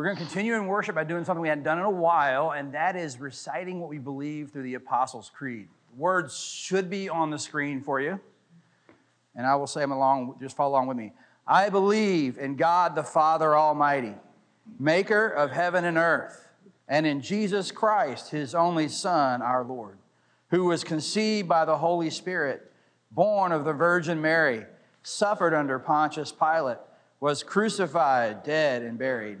We're going to continue in worship by doing something we hadn't done in a while, and that is reciting what we believe through the Apostles' Creed. Words should be on the screen for you, and I will say them along, just follow along with me. I believe in God the Father Almighty, maker of heaven and earth, and in Jesus Christ, his only Son, our Lord, who was conceived by the Holy Spirit, born of the Virgin Mary, suffered under Pontius Pilate, was crucified, dead, and buried.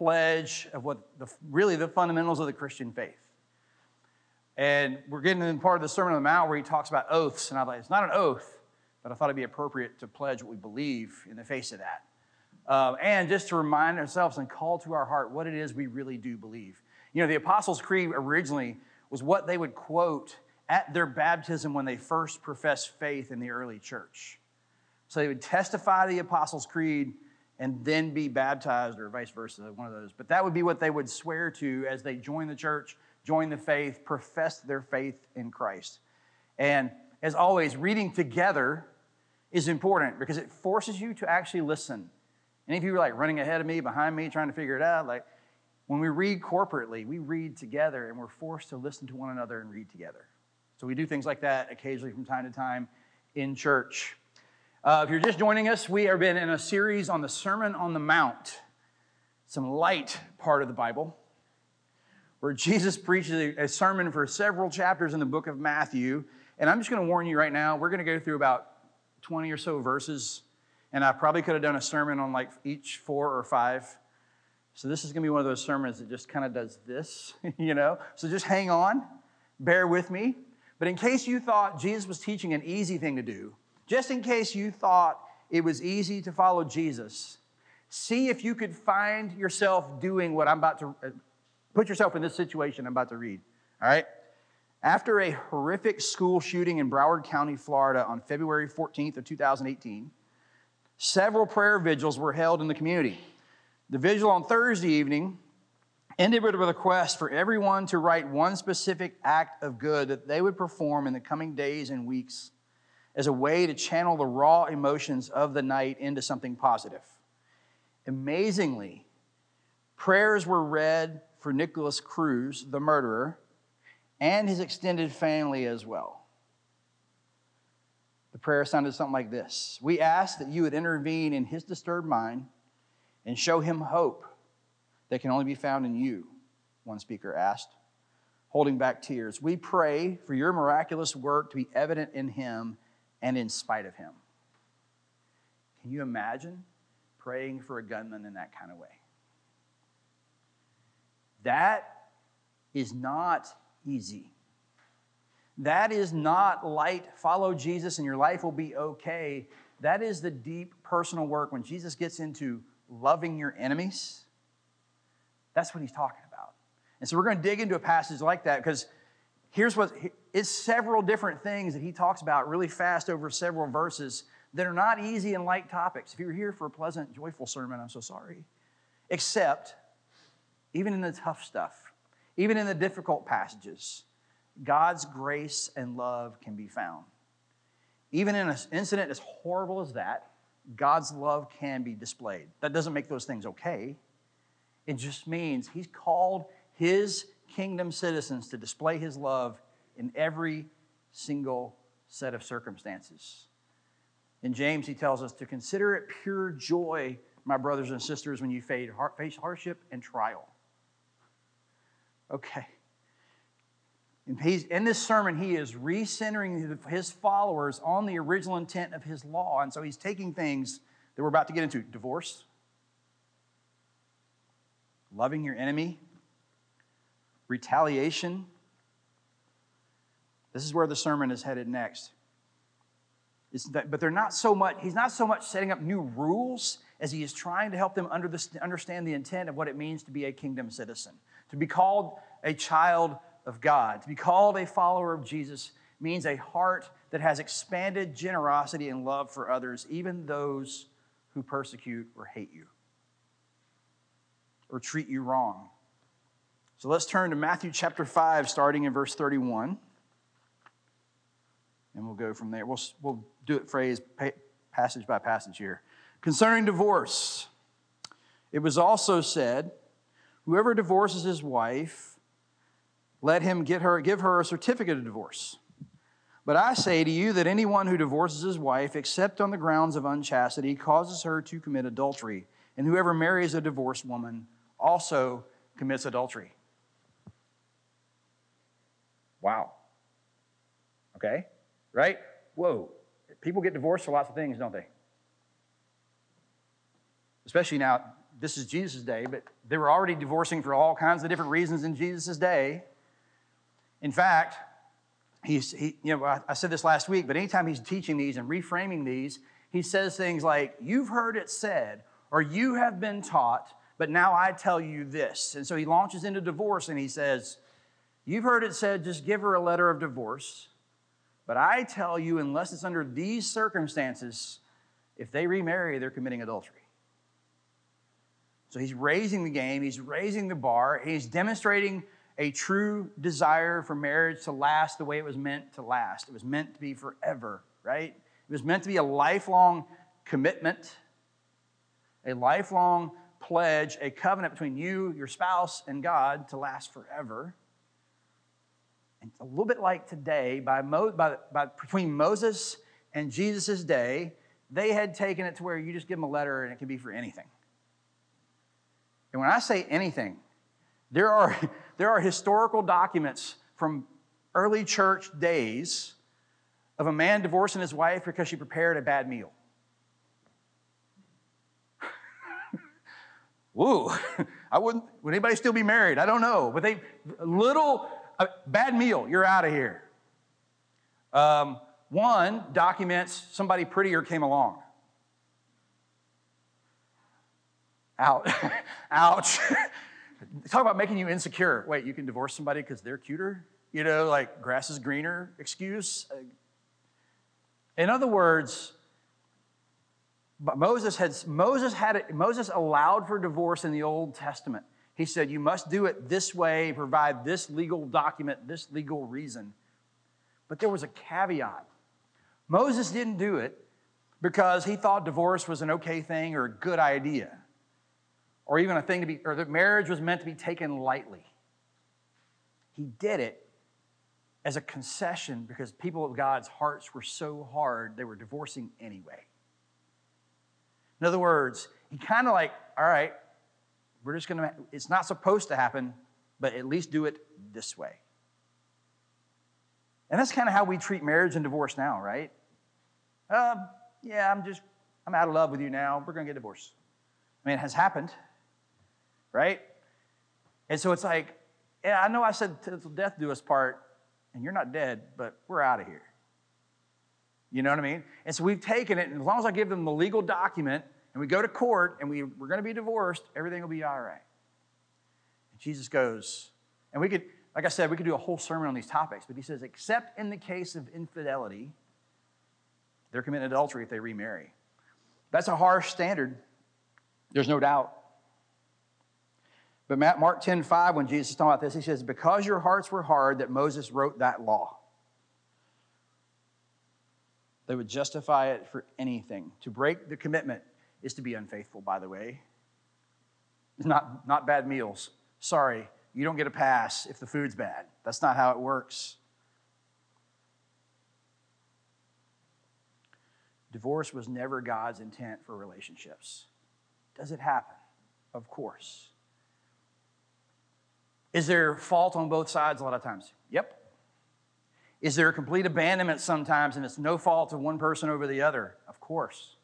pledge of what the, really the fundamentals of the Christian faith. And we're getting in part of the Sermon on the Mount where he talks about oaths. And I thought, it's not an oath, but I thought it'd be appropriate to pledge what we believe in the face of that. Uh, and just to remind ourselves and call to our heart what it is we really do believe. You know, the Apostles' Creed originally was what they would quote at their baptism when they first professed faith in the early church. So they would testify to the Apostles' Creed and then be baptized, or vice versa, one of those. But that would be what they would swear to as they join the church, join the faith, profess their faith in Christ. And as always, reading together is important because it forces you to actually listen. Any of you are like running ahead of me, behind me, trying to figure it out? Like when we read corporately, we read together and we're forced to listen to one another and read together. So we do things like that occasionally from time to time in church. Uh, if you're just joining us, we have been in a series on the Sermon on the Mount, some light part of the Bible, where Jesus preaches a sermon for several chapters in the book of Matthew. And I'm just going to warn you right now, we're going to go through about 20 or so verses, and I probably could have done a sermon on like each four or five. So this is going to be one of those sermons that just kind of does this, you know? So just hang on, bear with me. But in case you thought Jesus was teaching an easy thing to do, just in case you thought it was easy to follow Jesus, see if you could find yourself doing what I'm about to uh, put yourself in this situation I'm about to read. All right? After a horrific school shooting in Broward County, Florida on February 14th of 2018, several prayer vigils were held in the community. The vigil on Thursday evening ended with a request for everyone to write one specific act of good that they would perform in the coming days and weeks as a way to channel the raw emotions of the night into something positive. Amazingly, prayers were read for Nikolas Cruz, the murderer, and his extended family as well. The prayer sounded something like this We ask that you would intervene in his disturbed mind and show him hope that can only be found in you, one speaker asked, holding back tears. We pray for your miraculous work to be evident in him and in spite of him. Can you imagine praying for a gunman in that kind of way? That is not easy. That is not light, follow Jesus and your life will be okay. That is the deep personal work when Jesus gets into loving your enemies. That's what he's talking about. And so we're going to dig into a passage like that because here's what it's several different things that he talks about really fast over several verses that are not easy and light topics. If you're here for a pleasant, joyful sermon, I'm so sorry. Except, even in the tough stuff, even in the difficult passages, God's grace and love can be found. Even in an incident as horrible as that, God's love can be displayed. That doesn't make those things okay. It just means He's called His kingdom citizens to display His love in every single set of circumstances. In James, he tells us to consider it pure joy, my brothers and sisters, when you face hardship and trial. Okay. in this sermon, he is recentering his followers on the original intent of his law. And so he's taking things that we're about to get into divorce, loving your enemy, retaliation, this is where the sermon is headed next. That, but they're not so much, he's not so much setting up new rules as he is trying to help them under understand the intent of what it means to be a kingdom citizen. To be called a child of God, to be called a follower of Jesus means a heart that has expanded generosity and love for others, even those who persecute or hate you or treat you wrong. So let's turn to Matthew chapter 5, starting in verse 31. And we'll go from there. We'll, we'll do it phrase, passage by passage here. Concerning divorce, it was also said, Whoever divorces his wife, let him get her, give her a certificate of divorce. But I say to you that anyone who divorces his wife, except on the grounds of unchastity, causes her to commit adultery. And whoever marries a divorced woman also commits adultery. Wow. Okay? Right? Whoa. People get divorced for lots of things, don't they? Especially now, this is Jesus' day, but they were already divorcing for all kinds of different reasons in Jesus' day. In fact, he's, he, you know, I, I said this last week, but anytime he's teaching these and reframing these, he says things like, You've heard it said, or you have been taught, but now I tell you this. And so he launches into divorce and he says, You've heard it said, just give her a letter of divorce. But I tell you, unless it's under these circumstances, if they remarry, they're committing adultery. So he's raising the game, he's raising the bar, he's demonstrating a true desire for marriage to last the way it was meant to last. It was meant to be forever, right? It was meant to be a lifelong commitment, a lifelong pledge, a covenant between you, your spouse, and God to last forever. And a little bit like today, by, Mo, by, by between Moses and Jesus' day, they had taken it to where you just give them a letter and it can be for anything. And when I say anything, there are, there are historical documents from early church days of a man divorcing his wife because she prepared a bad meal. Woo, I wouldn't, would anybody still be married? I don't know. But they, little, bad meal, you're out of here. Um, one documents somebody prettier came along. Out. Ouch. Talk about making you insecure. Wait, you can divorce somebody because they're cuter? You know, like grass is greener excuse? In other words, Moses had Moses had Moses allowed for divorce in the Old Testament. He said, You must do it this way, provide this legal document, this legal reason. But there was a caveat. Moses didn't do it because he thought divorce was an okay thing or a good idea or even a thing to be, or that marriage was meant to be taken lightly. He did it as a concession because people of God's hearts were so hard, they were divorcing anyway. In other words, he kind of like, all right, we're just going to, it's not supposed to happen, but at least do it this way. And that's kind of how we treat marriage and divorce now, right? Um, yeah, I'm just, I'm out of love with you now. We're going to get divorced. I mean, it has happened right? And so it's like, yeah, I know I said till death do us part, and you're not dead, but we're out of here. You know what I mean? And so we've taken it, and as long as I give them the legal document and we go to court and we, we're going to be divorced, everything will be all right. And Jesus goes, and we could, like I said, we could do a whole sermon on these topics, but he says, except in the case of infidelity, they're committing adultery if they remarry. That's a harsh standard. There's no doubt. But Mark 10 5, when Jesus is talking about this, he says, Because your hearts were hard, that Moses wrote that law. They would justify it for anything. To break the commitment is to be unfaithful, by the way. Not, not bad meals. Sorry, you don't get a pass if the food's bad. That's not how it works. Divorce was never God's intent for relationships. Does it happen? Of course. Is there fault on both sides a lot of times? Yep. Is there a complete abandonment sometimes and it's no fault of one person over the other? Of course.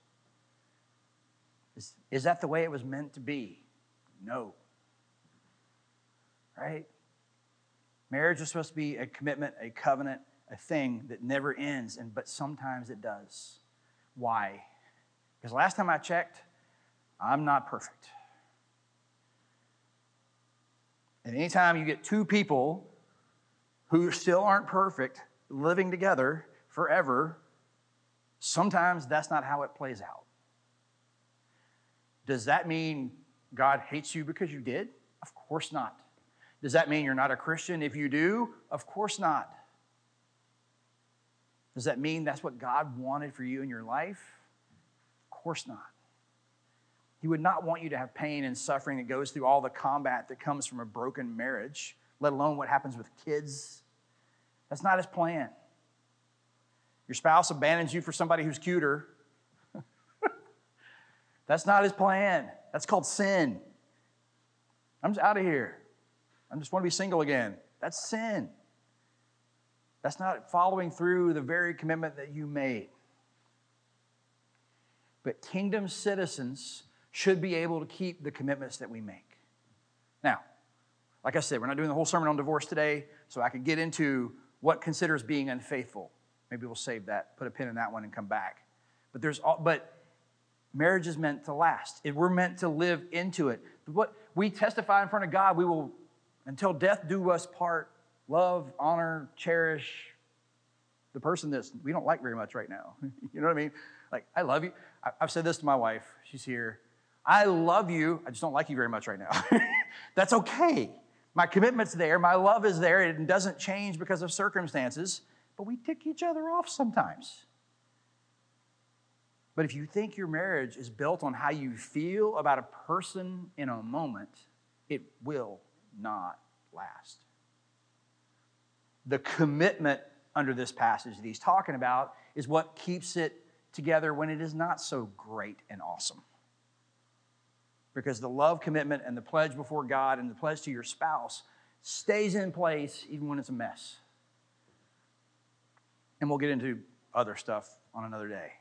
Is, that the way it was meant to be? No. Right? Marriage is supposed to be a commitment, a covenant, a thing that never ends, and but sometimes it does. Why? Because last time I checked, I'm not perfect. And anytime you get two people who still aren't perfect living together forever, sometimes that's not how it plays out. Does that mean God hates you because you did? Of course not. Does that mean you're not a Christian if you do? Of course not. Does that mean that's what God wanted for you in your life? Of course not. He would not want you to have pain and suffering that goes through all the combat that comes from a broken marriage, let alone what happens with kids. That's not his plan. Your spouse abandons you for somebody who's cuter. That's not his plan. That's called sin. I'm just out of here. I just want to be single again. That's sin. That's not following through the very commitment that you made. But kingdom citizens should be able to keep the commitments that we make. Now, like I said, we're not doing the whole sermon on divorce today, so I could get into what considers being unfaithful. Maybe we'll save that, put a pin in that one, and come back. But there's all, but marriage is meant to last. We're meant to live into it. What we testify in front of God, we will until death do us part. Love, honor, cherish the person that we don't like very much right now. you know what I mean? Like I love you. I've said this to my wife. She's here. I love you. I just don't like you very much right now. That's okay. My commitment's there. My love is there. It doesn't change because of circumstances, but we tick each other off sometimes. But if you think your marriage is built on how you feel about a person in a moment, it will not last. The commitment under this passage that he's talking about is what keeps it together when it is not so great and awesome because the love commitment and the pledge before God and the pledge to your spouse stays in place even when it's a mess. And we'll get into other stuff on another day.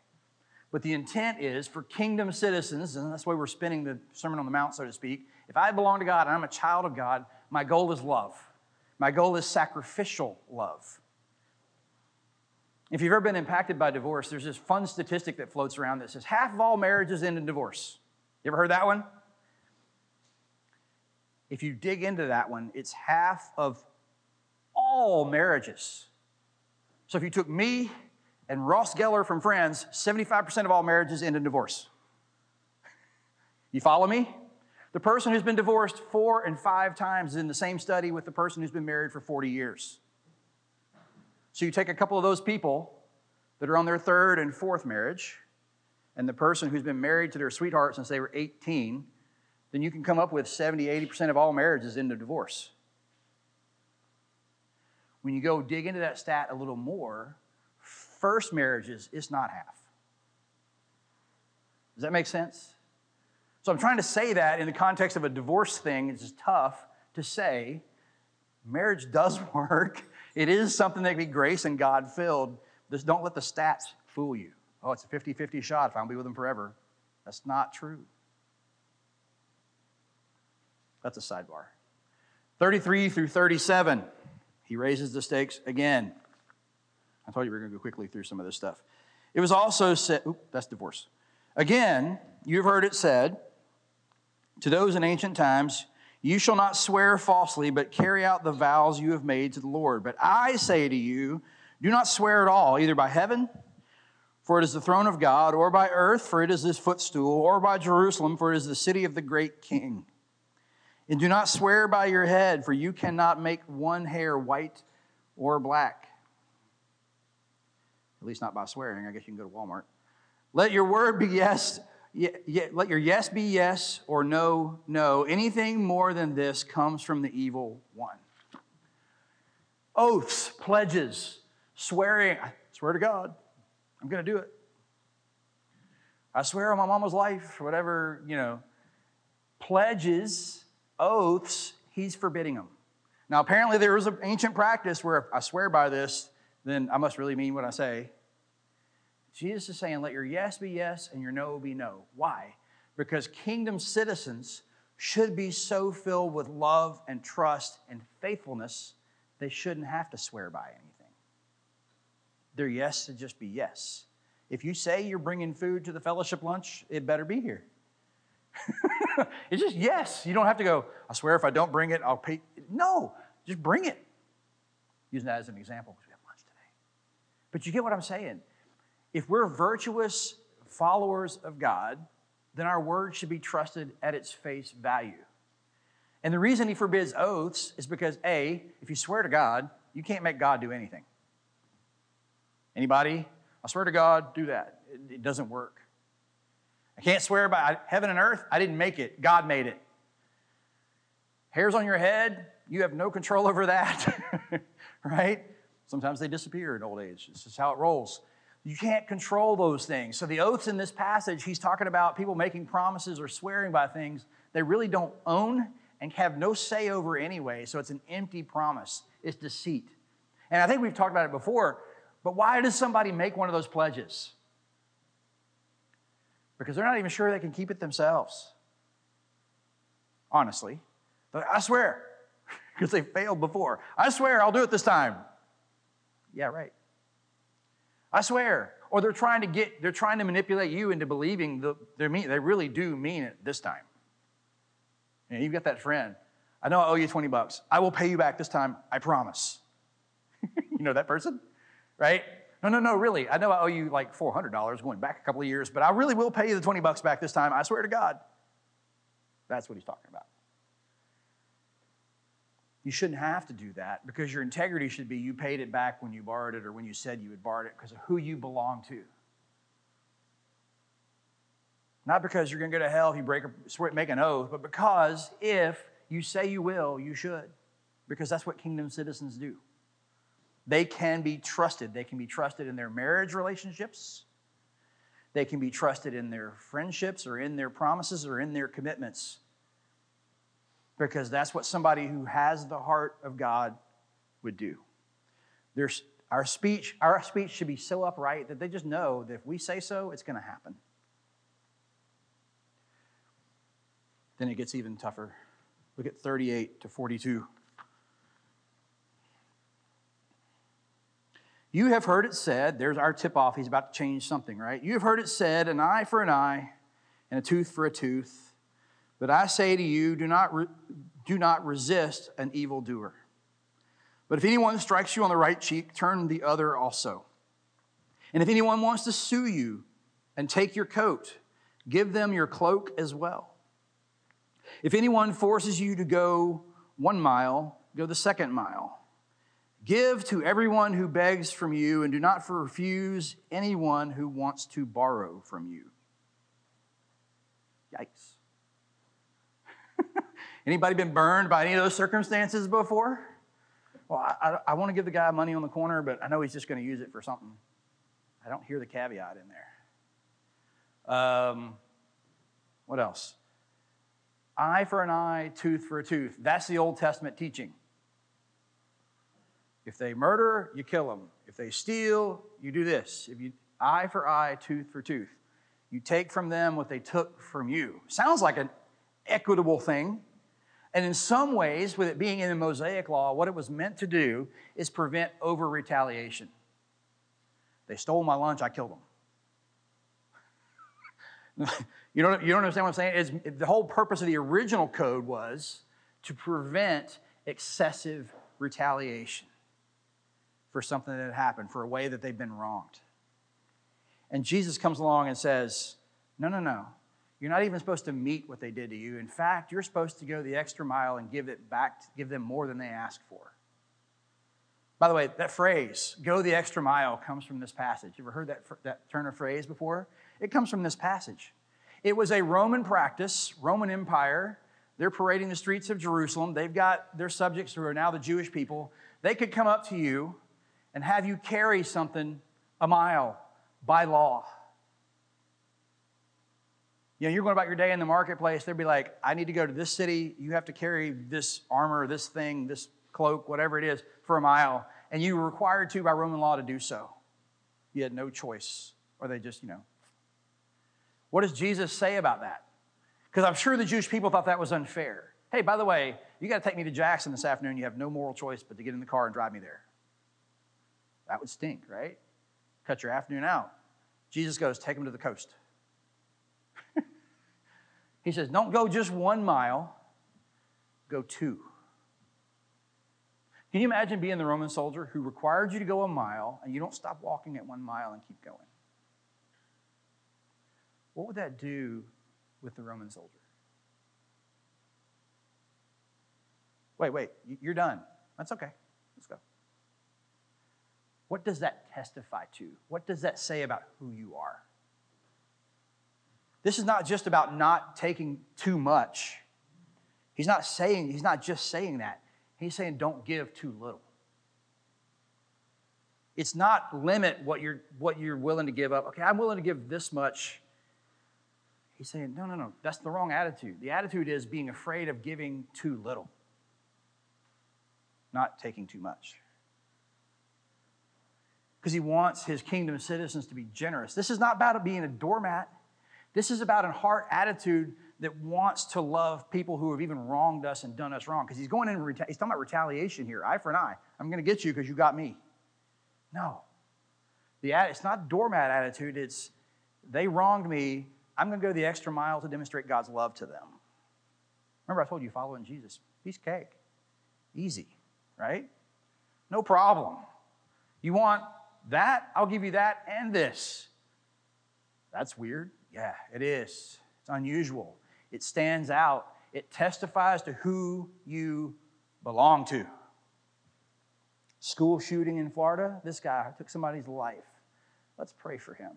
But the intent is for kingdom citizens, and that's why we're spinning the Sermon on the Mount, so to speak. If I belong to God and I'm a child of God, my goal is love. My goal is sacrificial love. If you've ever been impacted by divorce, there's this fun statistic that floats around that says half of all marriages end in divorce. You ever heard that one? if you dig into that one, it's half of all marriages. So if you took me and Ross Geller from Friends, 75% of all marriages end in divorce. You follow me? The person who's been divorced four and five times is in the same study with the person who's been married for 40 years. So you take a couple of those people that are on their third and fourth marriage, and the person who's been married to their sweetheart since they were 18, then you can come up with 70, 80% of all marriages end in divorce. When you go dig into that stat a little more, first marriages, it's not half. Does that make sense? So I'm trying to say that in the context of a divorce thing, it's tough to say marriage does work. It is something that can be grace and God filled. Just don't let the stats fool you. Oh, it's a 50 50 shot if I'll be with them forever. That's not true. That's a sidebar. 33 through 37, he raises the stakes again. I told you we were going to go quickly through some of this stuff. It was also said, oop, that's divorce. Again, you've heard it said to those in ancient times, You shall not swear falsely, but carry out the vows you have made to the Lord. But I say to you, do not swear at all, either by heaven, for it is the throne of God, or by earth, for it is his footstool, or by Jerusalem, for it is the city of the great king. And do not swear by your head, for you cannot make one hair white or black. At least not by swearing. I guess you can go to Walmart. Let your word be yes. let your yes be yes or no, no. Anything more than this comes from the evil one. Oaths, pledges, swearing. I swear to God, I'm going to do it. I swear on my mama's life, or whatever, you know. Pledges oaths, he's forbidding them. Now, apparently, there was an ancient practice where if I swear by this, then I must really mean what I say. Jesus is saying, let your yes be yes and your no be no. Why? Because kingdom citizens should be so filled with love and trust and faithfulness, they shouldn't have to swear by anything. Their yes should just be yes. If you say you're bringing food to the fellowship lunch, it better be here. it's just yes. You don't have to go, I swear if I don't bring it, I'll pay. No, just bring it. Using that as an example because we have lunch today. But you get what I'm saying. If we're virtuous followers of God, then our word should be trusted at its face value. And the reason he forbids oaths is because A, if you swear to God, you can't make God do anything. Anybody? I swear to God, do that. It, it doesn't work. I can't swear by heaven and earth. I didn't make it. God made it. Hairs on your head, you have no control over that, right? Sometimes they disappear in old age. This is how it rolls. You can't control those things. So, the oaths in this passage, he's talking about people making promises or swearing by things they really don't own and have no say over anyway. So, it's an empty promise, it's deceit. And I think we've talked about it before, but why does somebody make one of those pledges? Because they're not even sure they can keep it themselves. Honestly. Like, I swear, because they failed before. I swear I'll do it this time. Yeah, right. I swear. Or they're trying to get, they're trying to manipulate you into believing the, they mean, they really do mean it this time. And you've got that friend. I know I owe you 20 bucks. I will pay you back this time, I promise. you know that person? Right? No, no, no, really. I know I owe you like $400 going back a couple of years, but I really will pay you the 20 bucks back this time. I swear to God. That's what he's talking about. You shouldn't have to do that because your integrity should be you paid it back when you borrowed it or when you said you had borrowed it because of who you belong to. Not because you're going to go to hell if you break a, make an oath, but because if you say you will, you should. Because that's what kingdom citizens do. They can be trusted. They can be trusted in their marriage relationships. They can be trusted in their friendships or in their promises or in their commitments because that's what somebody who has the heart of God would do. There's, our speech, our speech should be so upright that they just know that if we say so, it's going to happen. Then it gets even tougher. Look at 38 to 42. You have heard it said, there's our tip off, he's about to change something, right? You have heard it said, an eye for an eye and a tooth for a tooth. But I say to you, do not, re- do not resist an evildoer. But if anyone strikes you on the right cheek, turn the other also. And if anyone wants to sue you and take your coat, give them your cloak as well. If anyone forces you to go one mile, go the second mile. Give to everyone who begs from you, and do not refuse anyone who wants to borrow from you. Yikes. Anybody been burned by any of those circumstances before? Well, I, I, I want to give the guy money on the corner, but I know he's just going to use it for something. I don't hear the caveat in there. Um, what else? Eye for an eye, tooth for a tooth. That's the Old Testament teaching. If they murder, you kill them. If they steal, you do this. If you eye for eye, tooth for tooth. You take from them what they took from you. Sounds like an equitable thing. And in some ways, with it being in the Mosaic law, what it was meant to do is prevent over retaliation. They stole my lunch, I killed them. you, don't, you don't understand what I'm saying? It's, the whole purpose of the original code was to prevent excessive retaliation for something that had happened, for a way that they've been wronged. And Jesus comes along and says, No, no, no. You're not even supposed to meet what they did to you. In fact, you're supposed to go the extra mile and give it back, give them more than they asked for. By the way, that phrase, go the extra mile, comes from this passage. You ever heard that, that turn of phrase before? It comes from this passage. It was a Roman practice, Roman Empire. They're parading the streets of Jerusalem. They've got their subjects who are now the Jewish people. They could come up to you and have you carry something a mile by law. You know, you're going about your day in the marketplace, they'd be like, I need to go to this city. You have to carry this armor, this thing, this cloak, whatever it is, for a mile. And you were required to by Roman law to do so. You had no choice. Or they just, you know. What does Jesus say about that? Because I'm sure the Jewish people thought that was unfair. Hey, by the way, you got to take me to Jackson this afternoon. You have no moral choice but to get in the car and drive me there. That would stink, right? Cut your afternoon out. Jesus goes, take him to the coast. He says, don't go just one mile, go two. Can you imagine being the Roman soldier who required you to go a mile and you don't stop walking at one mile and keep going? What would that do with the Roman soldier? Wait, wait, you're done. That's okay. Let's go. What does that testify to? What does that say about who you are? This is not just about not taking too much. He's not saying, he's not just saying that. He's saying don't give too little. It's not limit what you're what you're willing to give up. Okay, I'm willing to give this much. He's saying, no, no, no, that's the wrong attitude. The attitude is being afraid of giving too little, not taking too much because he wants his kingdom citizens to be generous. This is not about being a doormat. This is about a heart attitude that wants to love people who have even wronged us and done us wrong. Because he's going in, reta- he's talking about retaliation here, eye for an eye. I'm going to get you because you got me. No, the it's not doormat attitude. It's they wronged me. I'm going to go the extra mile to demonstrate God's love to them. Remember, I told you following Jesus, piece of cake, easy, right? No problem. You want that, I'll give you that and this. That's weird. Yeah, it is. It's unusual. It stands out. It testifies to who you belong to. School shooting in Florida, this guy took somebody's life. Let's pray for him.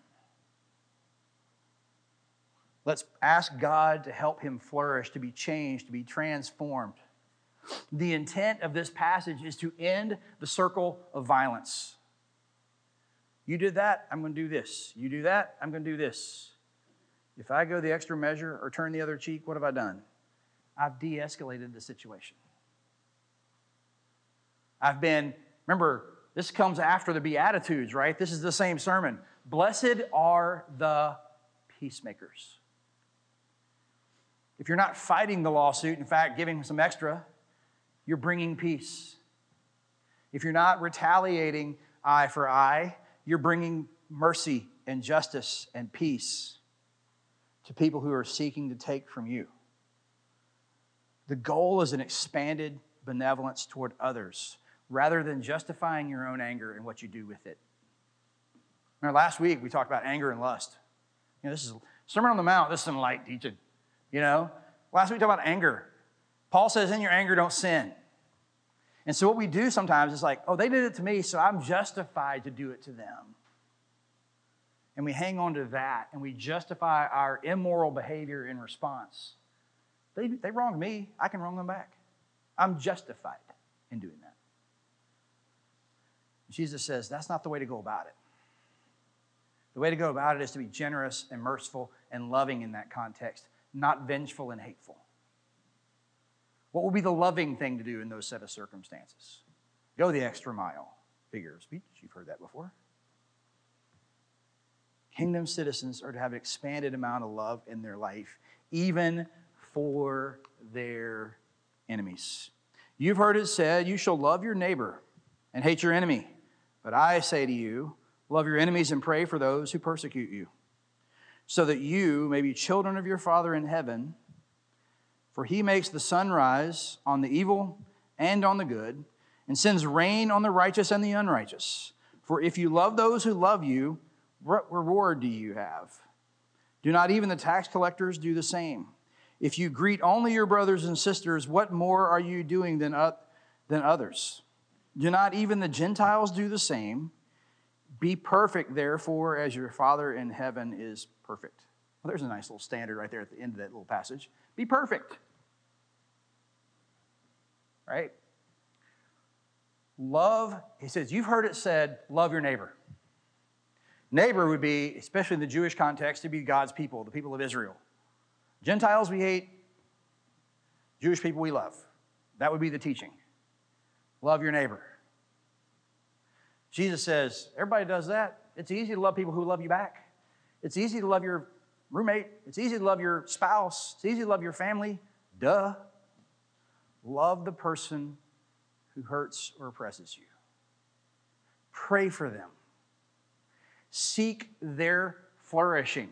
Let's ask God to help him flourish, to be changed, to be transformed. The intent of this passage is to end the circle of violence. You did that, I'm going to do this. You do that, I'm going to do this. If I go the extra measure or turn the other cheek, what have I done? I've de escalated the situation. I've been, remember, this comes after the Beatitudes, right? This is the same sermon. Blessed are the peacemakers. If you're not fighting the lawsuit, in fact, giving some extra, you're bringing peace. If you're not retaliating eye for eye, you're bringing mercy and justice and peace to people who are seeking to take from you. The goal is an expanded benevolence toward others rather than justifying your own anger and what you do with it. Remember, last week we talked about anger and lust. You know, this is Sermon on the Mount, this is some light teaching. You know, last week we talked about anger. Paul says, In your anger, don't sin. And so, what we do sometimes is like, oh, they did it to me, so I'm justified to do it to them. And we hang on to that and we justify our immoral behavior in response. They, they wronged me, I can wrong them back. I'm justified in doing that. Jesus says that's not the way to go about it. The way to go about it is to be generous and merciful and loving in that context, not vengeful and hateful. What will be the loving thing to do in those set of circumstances? Go the extra mile. Figure of speech, you've heard that before. Kingdom citizens are to have an expanded amount of love in their life, even for their enemies. You've heard it said, You shall love your neighbor and hate your enemy. But I say to you, love your enemies and pray for those who persecute you, so that you may be children of your Father in heaven. For he makes the sun rise on the evil and on the good, and sends rain on the righteous and the unrighteous. For if you love those who love you, what reward do you have? Do not even the tax collectors do the same? If you greet only your brothers and sisters, what more are you doing than, uh, than others? Do not even the Gentiles do the same? Be perfect, therefore, as your Father in heaven is perfect. Well, there's a nice little standard right there at the end of that little passage. Be perfect right? Love, he says, you've heard it said, love your neighbor. Neighbor would be, especially in the Jewish context, to be God's people, the people of Israel. Gentiles we hate, Jewish people we love. That would be the teaching. Love your neighbor. Jesus says, everybody does that. It's easy to love people who love you back. It's easy to love your roommate. It's easy to love your spouse. It's easy to love your family. Duh. Love the person who hurts or oppresses you. Pray for them. Seek their flourishing.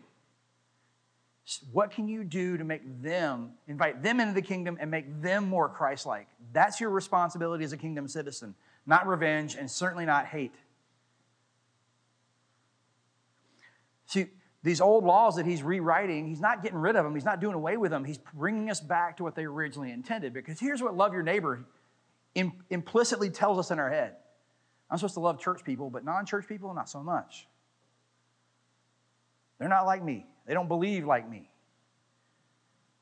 What can you do to make them, invite them into the kingdom and make them more Christ like? That's your responsibility as a kingdom citizen, not revenge and certainly not hate. See, these old laws that he's rewriting, he's not getting rid of them, he's not doing away with them. He's bringing us back to what they originally intended. Because here's what love your neighbor implicitly tells us in our head I'm supposed to love church people, but non church people, not so much. They're not like me, they don't believe like me.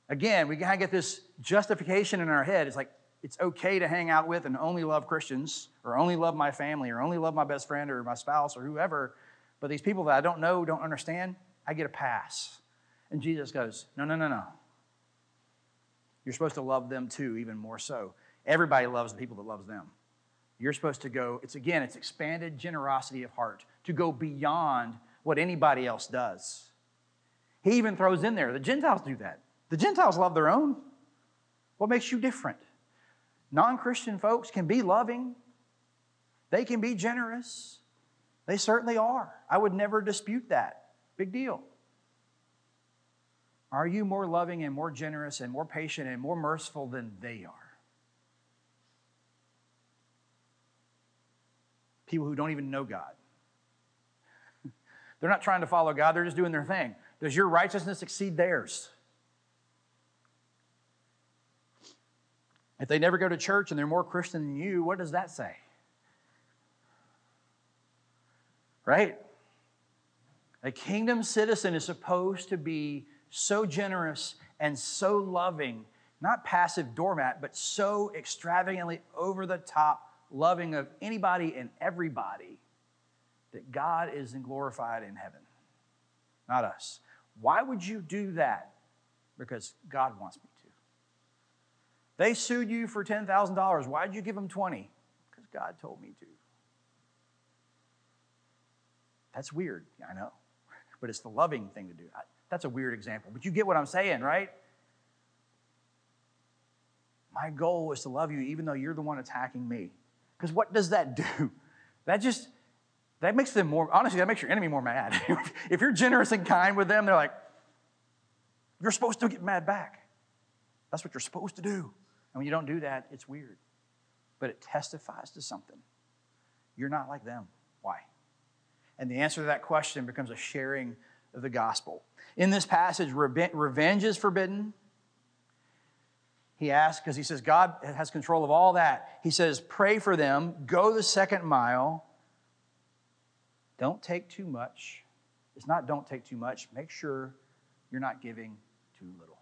Again, we kind of get this justification in our head. It's like, it's okay to hang out with and only love Christians, or only love my family, or only love my best friend, or my spouse, or whoever. But these people that I don't know, don't understand, I get a pass. And Jesus goes, No, no, no, no. You're supposed to love them too, even more so. Everybody loves the people that loves them. You're supposed to go, it's again, it's expanded generosity of heart to go beyond what anybody else does. He even throws in there, the Gentiles do that. The Gentiles love their own. What makes you different? Non Christian folks can be loving, they can be generous. They certainly are. I would never dispute that. Big deal. Are you more loving and more generous and more patient and more merciful than they are? People who don't even know God. They're not trying to follow God, they're just doing their thing. Does your righteousness exceed theirs? If they never go to church and they're more Christian than you, what does that say? Right? A kingdom citizen is supposed to be so generous and so loving, not passive doormat, but so extravagantly over the top loving of anybody and everybody that God is glorified in heaven, not us. Why would you do that? Because God wants me to. They sued you for $10,000. Why did you give them 20? Because God told me to. That's weird, I know, but it's the loving thing to do. That's a weird example, but you get what I'm saying, right? My goal is to love you even though you're the one attacking me. Because what does that do? That just, that makes them more, honestly, that makes your enemy more mad. if you're generous and kind with them, they're like, you're supposed to get mad back. That's what you're supposed to do. And when you don't do that, it's weird. But it testifies to something. You're not like them. Why? And the answer to that question becomes a sharing of the gospel. In this passage, revenge is forbidden, he asks, because he says God has control of all that. He says, pray for them, go the second mile. Don't take too much. It's not don't take too much. Make sure you're not giving too little.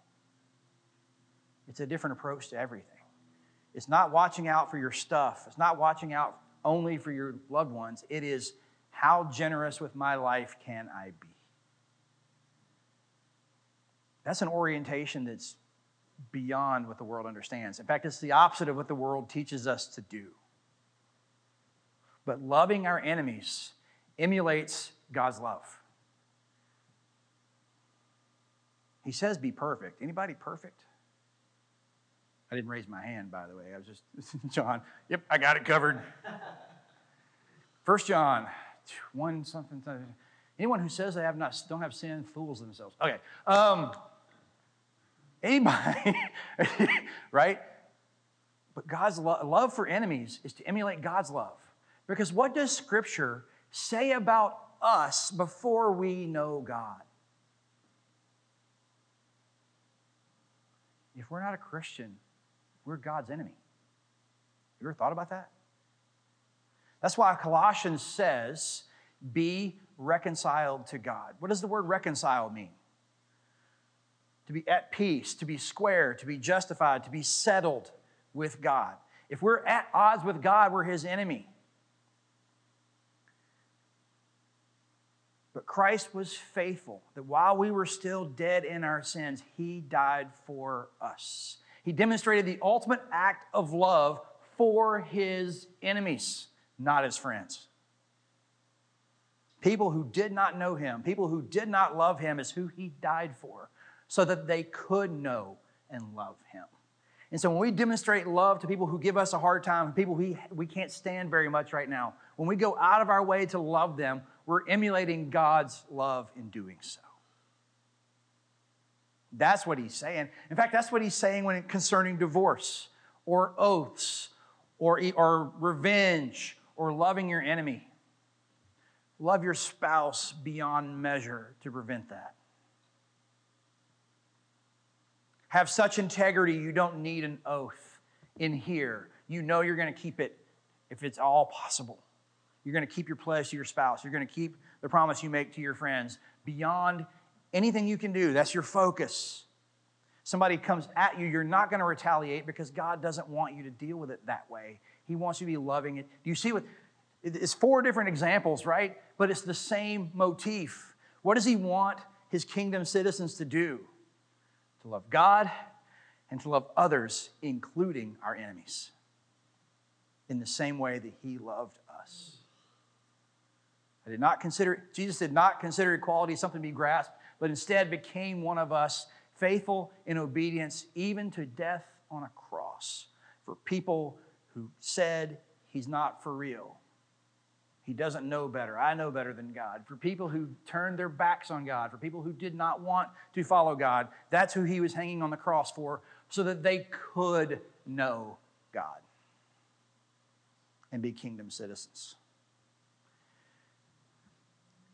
It's a different approach to everything. It's not watching out for your stuff, it's not watching out only for your loved ones. It is how generous with my life can I be? That's an orientation that's beyond what the world understands. In fact, it's the opposite of what the world teaches us to do. But loving our enemies emulates God's love. He says be perfect. Anybody perfect? I didn't raise my hand, by the way. I was just, John, yep, I got it covered. First John 1 something, something. Anyone who says they have not, don't have sin fools themselves. Okay. Um, Anybody, right? But God's lo- love for enemies is to emulate God's love. Because what does Scripture say about us before we know God? If we're not a Christian, we're God's enemy. You ever thought about that? That's why Colossians says, be reconciled to God. What does the word reconciled mean? to be at peace, to be square, to be justified, to be settled with God. If we're at odds with God, we're his enemy. But Christ was faithful that while we were still dead in our sins, he died for us. He demonstrated the ultimate act of love for his enemies, not his friends. People who did not know him, people who did not love him, is who he died for so that they could know and love him. And so when we demonstrate love to people who give us a hard time, people we, we can't stand very much right now, when we go out of our way to love them, we're emulating God's love in doing so. That's what he's saying. In fact, that's what he's saying when concerning divorce or oaths or, or revenge or loving your enemy. Love your spouse beyond measure to prevent that. Have such integrity you don't need an oath in here. You know you're going to keep it if it's all possible. You're going to keep your pledge to your spouse. You're going to keep the promise you make to your friends beyond anything you can do. That's your focus. Somebody comes at you, you're not going to retaliate because God doesn't want you to deal with it that way. He wants you to be loving it. Do you see what? It's four different examples, right? But it's the same motif. What does He want His kingdom citizens to do? To love God and to love others, including our enemies, in the same way that He loved us. I did not consider, Jesus did not consider equality something to be grasped, but instead became one of us, faithful in obedience, even to death on a cross, for people who said he's not for real. He doesn't know better. I know better than God. For people who turned their backs on God, for people who did not want to follow God, that's who he was hanging on the cross for, so that they could know God and be kingdom citizens.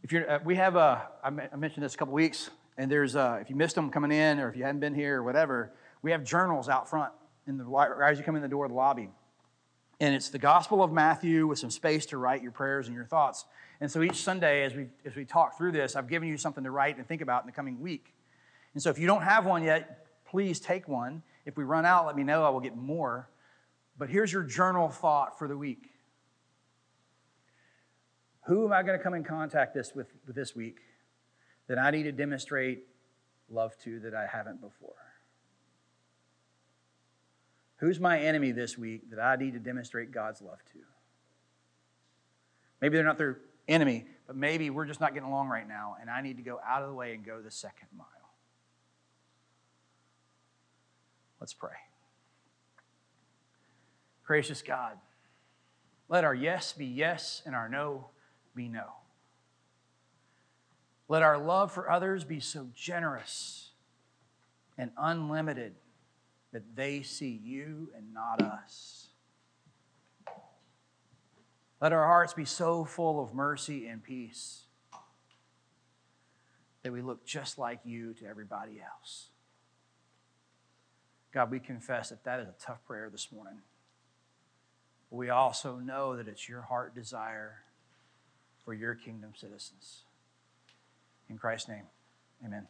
If you're, uh, we have a, I mentioned this a couple weeks, and there's, a, if you missed them coming in, or if you hadn't been here, or whatever, we have journals out front in the as you come in the door of the lobby, and it's the Gospel of Matthew with some space to write your prayers and your thoughts. And so each Sunday, as we as we talk through this, I've given you something to write and think about in the coming week. And so if you don't have one yet, please take one. If we run out, let me know. I will get more. But here's your journal thought for the week. Who am I going to come in contact this with, with this week that I need to demonstrate love to that I haven't before? Who's my enemy this week that I need to demonstrate God's love to? Maybe they're not their enemy, but maybe we're just not getting along right now, and I need to go out of the way and go the second mile. Let's pray. Gracious God, let our yes be yes and our no be no. Let our love for others be so generous and unlimited that they see you and not us. Let our hearts be so full of mercy and peace that we look just like you to everybody else. God, we confess that that is a tough prayer this morning. We also know that it's your heart desire for your kingdom citizens. In Christ's name, amen.